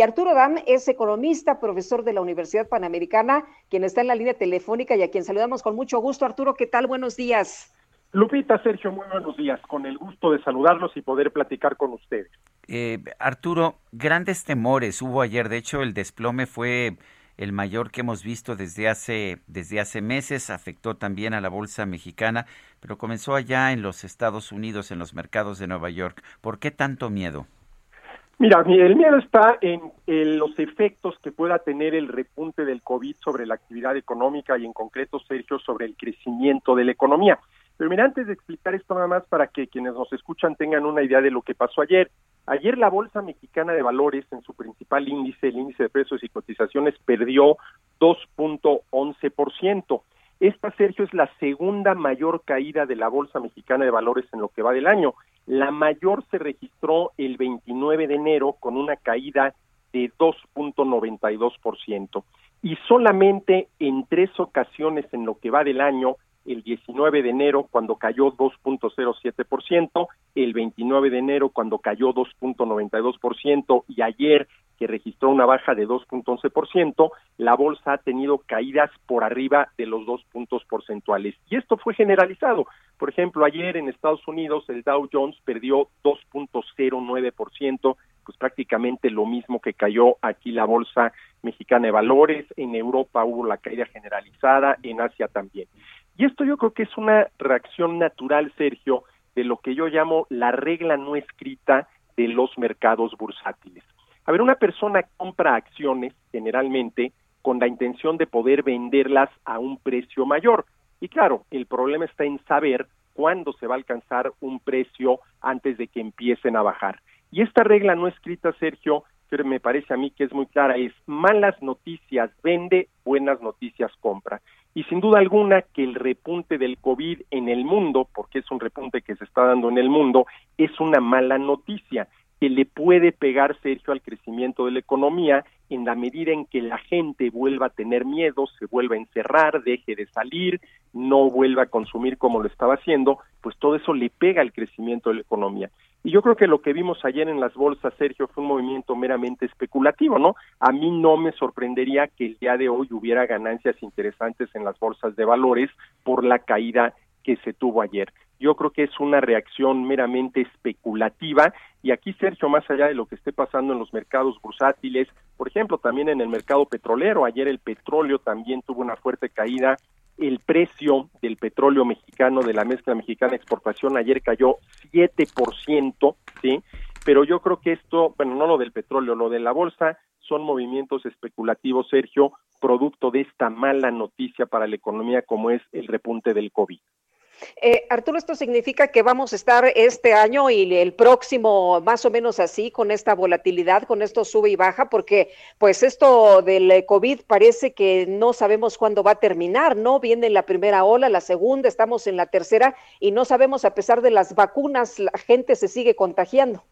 Y Arturo Dam es economista, profesor de la Universidad Panamericana, quien está en la línea telefónica y a quien saludamos con mucho gusto. Arturo, ¿qué tal? Buenos días. Lupita, Sergio, muy buenos días. Con el gusto de saludarlos y poder platicar con ustedes. Eh, Arturo, grandes temores hubo ayer. De hecho, el desplome fue el mayor que hemos visto desde hace, desde hace meses, afectó también a la bolsa mexicana, pero comenzó allá en los Estados Unidos, en los mercados de Nueva York. ¿Por qué tanto miedo? Mira, el miedo está en, en, los efectos que pueda tener el repunte del COVID sobre la actividad económica y en concreto, Sergio, sobre el crecimiento de la economía. Pero mira, antes de explicar esto nada más para que quienes nos escuchan tengan una idea de lo que pasó ayer, Ayer la Bolsa Mexicana de Valores, en su principal índice, el índice de precios y cotizaciones, perdió 2.11%. Esta, Sergio, es la segunda mayor caída de la Bolsa Mexicana de Valores en lo que va del año. La mayor se registró el 29 de enero con una caída de 2.92%. Y solamente en tres ocasiones en lo que va del año el 19 de enero cuando cayó 2.07%, el 29 de enero cuando cayó 2.92% y ayer que registró una baja de 2.11%, la bolsa ha tenido caídas por arriba de los dos puntos porcentuales. Y esto fue generalizado. Por ejemplo, ayer en Estados Unidos el Dow Jones perdió 2.09%, pues prácticamente lo mismo que cayó aquí la bolsa mexicana de valores, en Europa hubo la caída generalizada, en Asia también. Y esto yo creo que es una reacción natural, Sergio, de lo que yo llamo la regla no escrita de los mercados bursátiles. A ver, una persona compra acciones generalmente con la intención de poder venderlas a un precio mayor. Y claro, el problema está en saber cuándo se va a alcanzar un precio antes de que empiecen a bajar. Y esta regla no escrita, Sergio, que me parece a mí que es muy clara, es malas noticias vende, buenas noticias compra. Y sin duda alguna que el repunte del COVID en el mundo, porque es un repunte que se está dando en el mundo, es una mala noticia que le puede pegar, Sergio, al crecimiento de la economía en la medida en que la gente vuelva a tener miedo, se vuelva a encerrar, deje de salir, no vuelva a consumir como lo estaba haciendo, pues todo eso le pega al crecimiento de la economía. Y yo creo que lo que vimos ayer en las bolsas, Sergio, fue un movimiento meramente especulativo, ¿no? A mí no me sorprendería que el día de hoy hubiera ganancias interesantes en las bolsas de valores por la caída que se tuvo ayer. Yo creo que es una reacción meramente especulativa y aquí, Sergio, más allá de lo que esté pasando en los mercados bursátiles, por ejemplo, también en el mercado petrolero, ayer el petróleo también tuvo una fuerte caída el precio del petróleo mexicano, de la mezcla mexicana de exportación, ayer cayó 7%, ¿sí? Pero yo creo que esto, bueno, no lo del petróleo, lo de la bolsa, son movimientos especulativos, Sergio, producto de esta mala noticia para la economía como es el repunte del COVID. Eh, Arturo, esto significa que vamos a estar este año y el próximo más o menos así, con esta volatilidad, con esto sube y baja, porque pues esto del COVID parece que no sabemos cuándo va a terminar, ¿no? Viene la primera ola, la segunda, estamos en la tercera y no sabemos a pesar de las vacunas, la gente se sigue contagiando.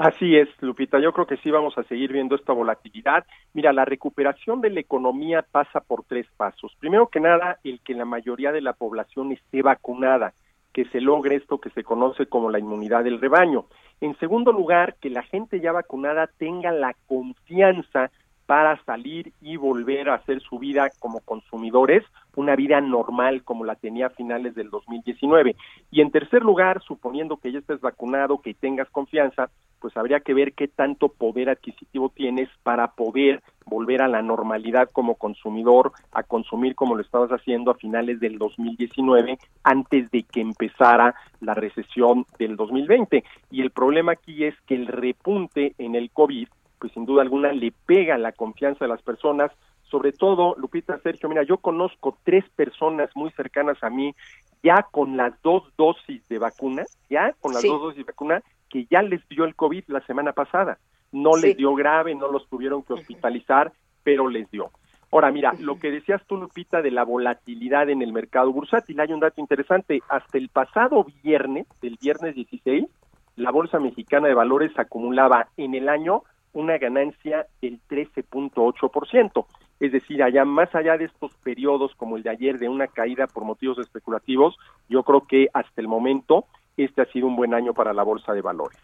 Así es, Lupita. Yo creo que sí vamos a seguir viendo esta volatilidad. Mira, la recuperación de la economía pasa por tres pasos. Primero que nada, el que la mayoría de la población esté vacunada, que se logre esto que se conoce como la inmunidad del rebaño. En segundo lugar, que la gente ya vacunada tenga la confianza para salir y volver a hacer su vida como consumidores, una vida normal como la tenía a finales del 2019. Y en tercer lugar, suponiendo que ya estés vacunado, que tengas confianza, pues habría que ver qué tanto poder adquisitivo tienes para poder volver a la normalidad como consumidor, a consumir como lo estabas haciendo a finales del 2019, antes de que empezara la recesión del 2020. Y el problema aquí es que el repunte en el COVID pues sin duda alguna le pega la confianza de las personas, sobre todo, Lupita, Sergio, mira, yo conozco tres personas muy cercanas a mí, ya con las dos dosis de vacuna, ya con las dos dosis de vacuna, que ya les dio el COVID la semana pasada. No les dio grave, no los tuvieron que hospitalizar, pero les dio. Ahora, mira, lo que decías tú, Lupita, de la volatilidad en el mercado bursátil, hay un dato interesante. Hasta el pasado viernes, el viernes 16, la Bolsa Mexicana de Valores acumulaba en el año una ganancia del 13.8%. Es decir, allá más allá de estos periodos como el de ayer de una caída por motivos especulativos, yo creo que hasta el momento este ha sido un buen año para la Bolsa de Valores.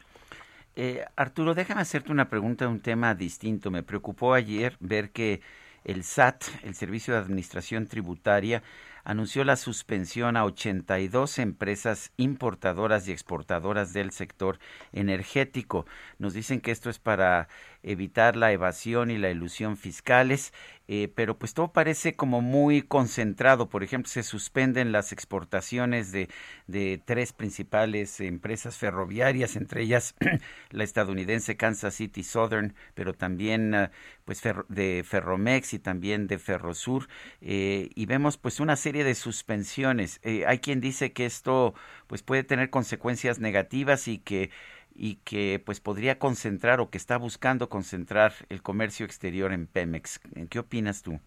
Eh, Arturo, déjame hacerte una pregunta de un tema distinto. Me preocupó ayer ver que el SAT, el Servicio de Administración Tributaria, anunció la suspensión a 82 empresas importadoras y exportadoras del sector energético. Nos dicen que esto es para evitar la evasión y la ilusión fiscales, eh, pero pues todo parece como muy concentrado. Por ejemplo, se suspenden las exportaciones de, de tres principales empresas ferroviarias, entre ellas la estadounidense Kansas City Southern, pero también ah, pues de Ferromex y también de Ferrosur, eh, y vemos pues una serie de suspensiones. Eh, hay quien dice que esto pues puede tener consecuencias negativas y que y que pues podría concentrar o que está buscando concentrar el comercio exterior en Pemex. ¿Qué opinas tú?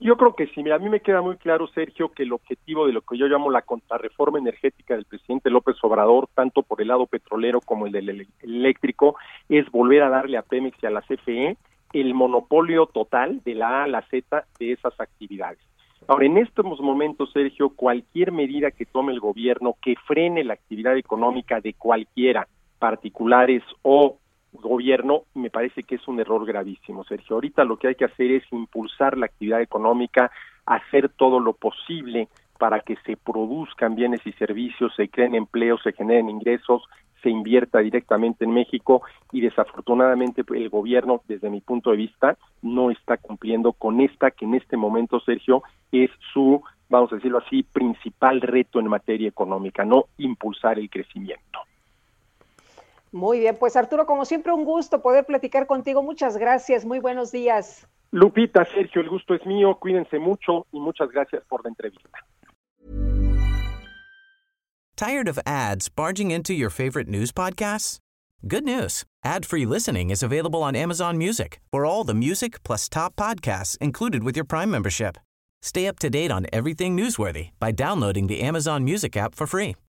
Yo creo que sí, a mí me queda muy claro, Sergio, que el objetivo de lo que yo llamo la contrarreforma energética del presidente López Obrador, tanto por el lado petrolero como el del eléctrico, es volver a darle a Pemex y a la CFE el monopolio total de la A a la Z de esas actividades. Ahora, en estos momentos, Sergio, cualquier medida que tome el gobierno que frene la actividad económica de cualquiera, particulares o gobierno, me parece que es un error gravísimo, Sergio. Ahorita lo que hay que hacer es impulsar la actividad económica, hacer todo lo posible para que se produzcan bienes y servicios, se creen empleos, se generen ingresos, se invierta directamente en México y desafortunadamente el gobierno, desde mi punto de vista, no está cumpliendo con esta que en este momento, Sergio, es su, vamos a decirlo así, principal reto en materia económica, no impulsar el crecimiento. Muy bien, pues Arturo, como siempre, un gusto poder platicar contigo. Muchas gracias, muy buenos días. Lupita, Sergio, el gusto es mío, cuídense mucho y muchas gracias por la entrevista. Tired of ads barging into your favorite news podcasts? Good news. Ad-free listening is available on Amazon Music. For all the music plus top podcasts included with your Prime membership. Stay up to date on everything newsworthy by downloading the Amazon Music app for free